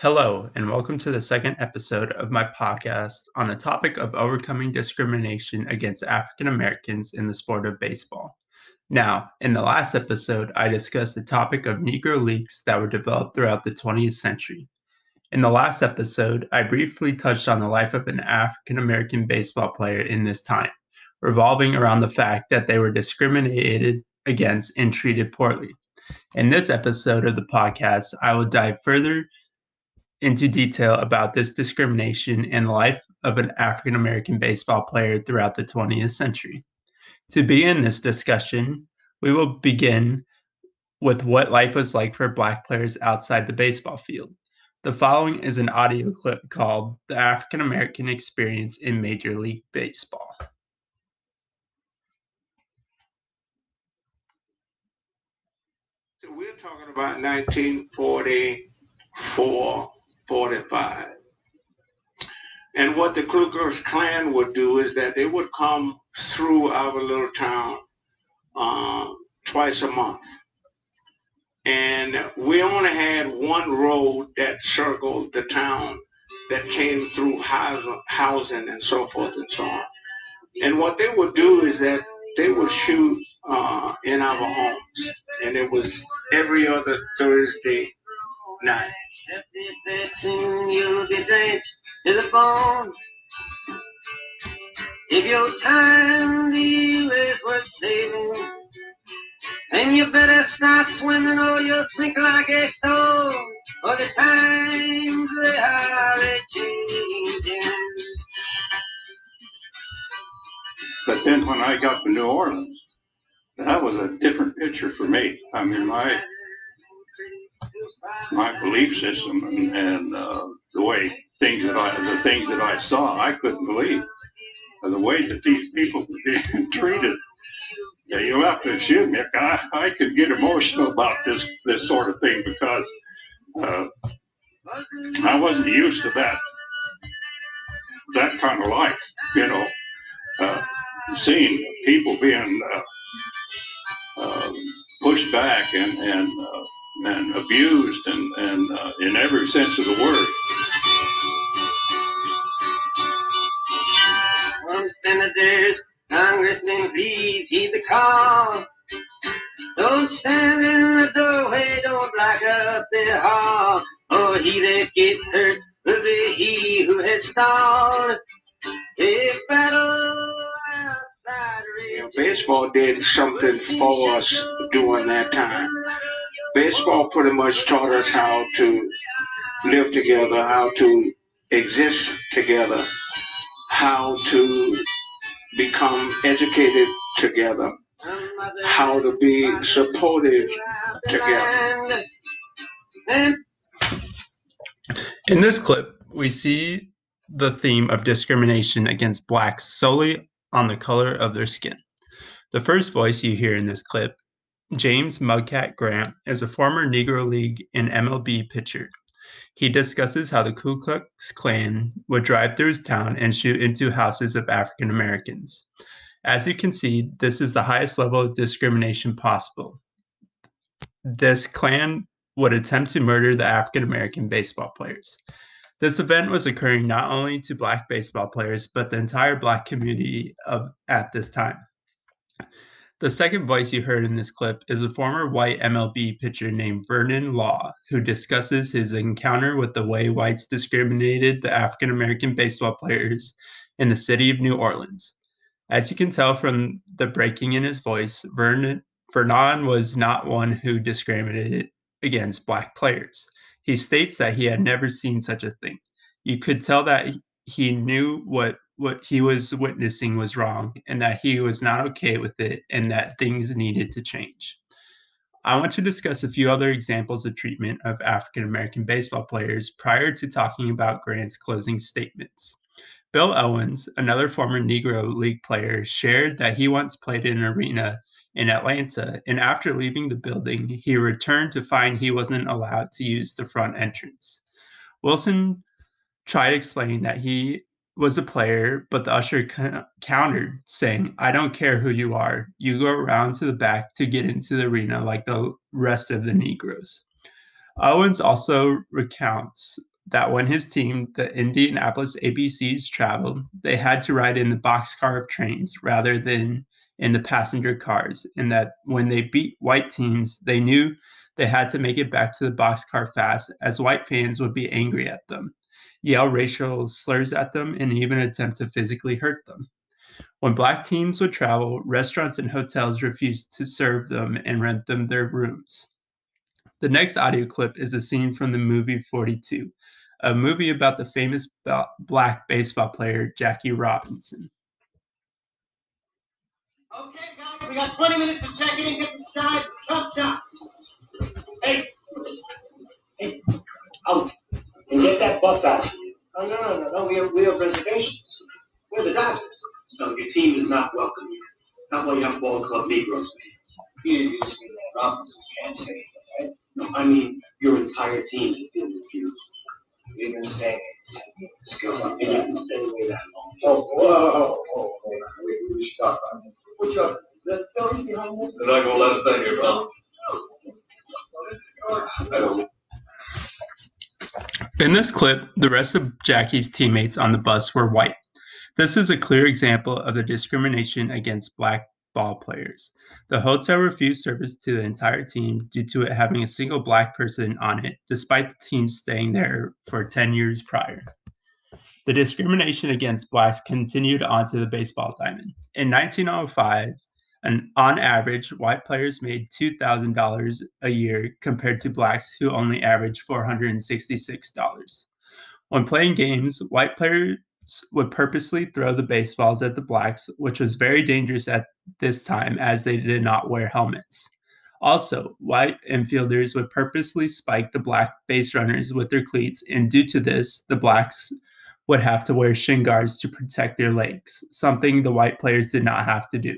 Hello, and welcome to the second episode of my podcast on the topic of overcoming discrimination against African Americans in the sport of baseball. Now, in the last episode, I discussed the topic of Negro Leagues that were developed throughout the 20th century. In the last episode, I briefly touched on the life of an African American baseball player in this time, revolving around the fact that they were discriminated against and treated poorly. In this episode of the podcast, I will dive further into detail about this discrimination and life of an African American baseball player throughout the 20th century. To begin this discussion, we will begin with what life was like for black players outside the baseball field. The following is an audio clip called The African American Experience in Major League Baseball. So we're talking about 1944 45. And what the Ku Klux Klan would do is that they would come through our little town uh, twice a month. And we only had one road that circled the town that came through housing and so forth and so on. And what they would do is that they would shoot uh, in our homes. And it was every other Thursday night. you'll be drenched to the bone. If your time is worth saving, then you better start swimming or you'll sink like a stone. For the times they are changing. But then when I got to New Orleans, that was a different picture for me. I mean, my my belief system and, and uh, the way things that I the things that I saw, I couldn't believe the way that these people were being treated. Yeah, you have to shoot me. I, I could get emotional about this this sort of thing because uh, I wasn't used to that that kind of life. You know, uh, seeing people being uh, uh pushed back and and uh, and abused and, and uh, in every sense of the word. Some senators, congressmen, please heed the call. Don't stand in the doorway, don't block up the hall. Or he that gets hurt will be he who has stalled. If battle outside you know, baseball did something for us during that time baseball pretty much taught us how to live together, how to exist together, how to become educated together, how to be supportive together. In this clip, we see the theme of discrimination against blacks solely on the color of their skin. The first voice you hear in this clip James Mudcat Grant is a former Negro League and MLB pitcher. He discusses how the Ku Klux Klan would drive through his town and shoot into houses of African Americans. As you can see, this is the highest level of discrimination possible. This Klan would attempt to murder the African American baseball players. This event was occurring not only to black baseball players, but the entire black community of, at this time. The second voice you heard in this clip is a former white MLB pitcher named Vernon Law, who discusses his encounter with the way whites discriminated the African American baseball players in the city of New Orleans. As you can tell from the breaking in his voice, Vernon, Vernon was not one who discriminated against black players. He states that he had never seen such a thing. You could tell that he knew what what he was witnessing was wrong and that he was not okay with it and that things needed to change. I want to discuss a few other examples of treatment of African American baseball players prior to talking about Grant's closing statements. Bill Owens, another former Negro League player, shared that he once played in an arena in Atlanta, and after leaving the building, he returned to find he wasn't allowed to use the front entrance. Wilson tried explaining that he was a player, but the usher countered, saying, I don't care who you are. You go around to the back to get into the arena like the rest of the Negroes. Owens also recounts that when his team, the Indianapolis ABCs, traveled, they had to ride in the boxcar of trains rather than in the passenger cars, and that when they beat white teams, they knew they had to make it back to the boxcar fast, as white fans would be angry at them, yell racial slurs at them, and even attempt to physically hurt them. When black teams would travel, restaurants and hotels refused to serve them and rent them their rooms. The next audio clip is a scene from the movie 42, a movie about the famous black baseball player Jackie Robinson. Okay, guys, we got 20 minutes to check in and get inside Trump shop. Hey, hey, out and get that bus out. Oh, no, no, no, no, we have, we have reservations. We're the Dodgers. No, your team is not welcome here. Not while you have ball club Negroes. You just mean that Robinson can't say right? No, I mean your entire team has been refused. We've been staying here for 10 years. Go on, and you can stay away that long. Oh, whoa, whoa, hold on. Wait, we should talk about this. What's up? Is that behind this? They're not gonna let us in here, pal. I don't. In this clip, the rest of Jackie's teammates on the bus were white. This is a clear example of the discrimination against black ball players. The hotel refused service to the entire team due to it having a single black person on it, despite the team staying there for 10 years prior. The discrimination against blacks continued onto the baseball diamond. In 1905, and on average, white players made $2,000 a year compared to blacks who only averaged $466. When playing games, white players would purposely throw the baseballs at the blacks, which was very dangerous at this time as they did not wear helmets. Also, white infielders would purposely spike the black base runners with their cleats, and due to this, the blacks would have to wear shin guards to protect their legs, something the white players did not have to do.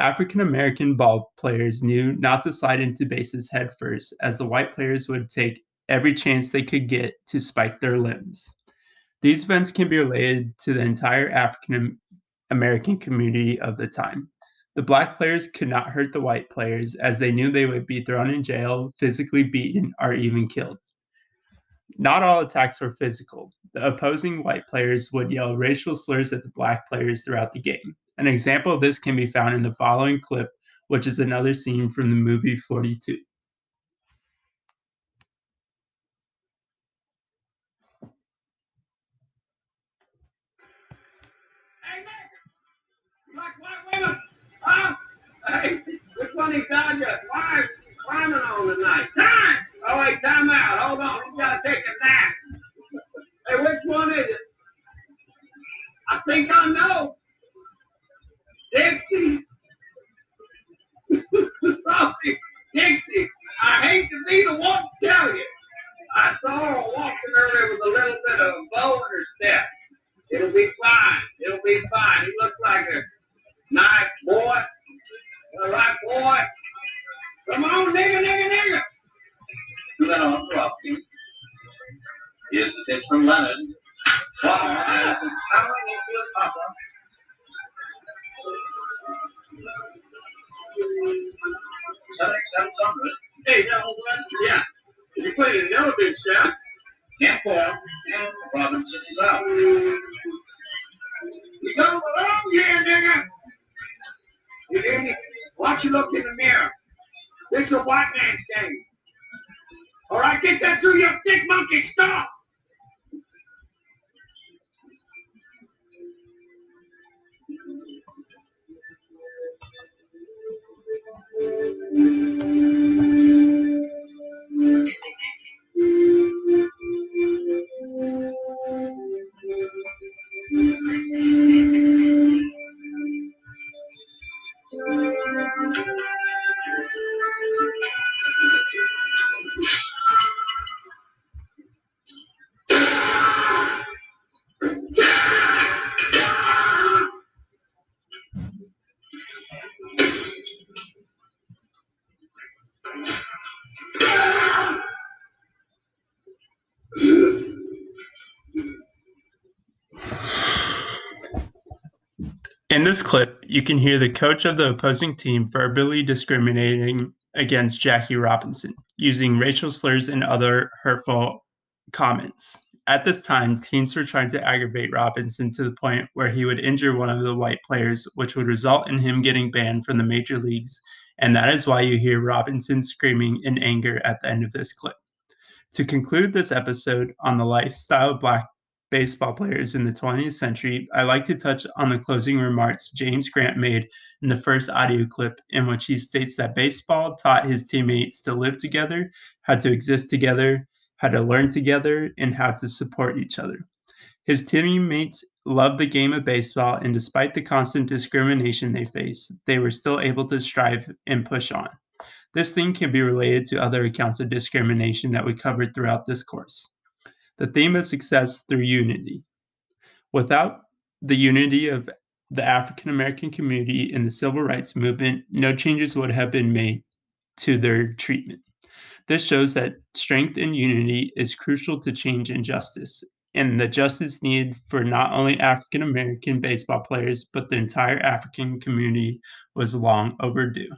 African American ball players knew not to slide into bases headfirst, as the white players would take every chance they could get to spike their limbs. These events can be related to the entire African American community of the time. The black players could not hurt the white players as they knew they would be thrown in jail, physically beaten, or even killed. Not all attacks were physical. The opposing white players would yell racial slurs at the black players throughout the game. An example of this can be found in the following clip, which is another scene from the movie 42. Hey, which one Dodgers? Why climbing on tonight? Time! Oh, wait, time out. Hold on. You gotta take a nap. Hey, which one is it? I think I know. Dixie. Dixie. I hate to be the one to tell you. I saw her walking earlier with a little bit of bow in her step. It'll be fine. It'll be fine. He looks like a nice boy. All right, boy. Come on, nigga, nigga, nigga. Little Rocky. The pitch from Leonard. Wow, I, how Hundred. Hey, that old? Yeah. If you played in the other big shot, Can't him. And Robinson is out. you go along here, nigga. You hear me? Watch you look in the mirror. This is a white man's game. All right, get that through your thick monkey. Stop. In this clip, you can hear the coach of the opposing team verbally discriminating against Jackie Robinson, using racial slurs and other hurtful comments. At this time, teams were trying to aggravate Robinson to the point where he would injure one of the white players, which would result in him getting banned from the major leagues, and that is why you hear Robinson screaming in anger at the end of this clip. To conclude this episode on the lifestyle of black baseball players in the 20th century, I like to touch on the closing remarks James Grant made in the first audio clip, in which he states that baseball taught his teammates to live together, how to exist together, how to learn together, and how to support each other. His teammates loved the game of baseball, and despite the constant discrimination they faced, they were still able to strive and push on. This theme can be related to other accounts of discrimination that we covered throughout this course. The theme of success through unity. Without the unity of the African American community in the civil rights movement, no changes would have been made to their treatment. This shows that strength and unity is crucial to change injustice, and the justice needed for not only African American baseball players, but the entire African community was long overdue.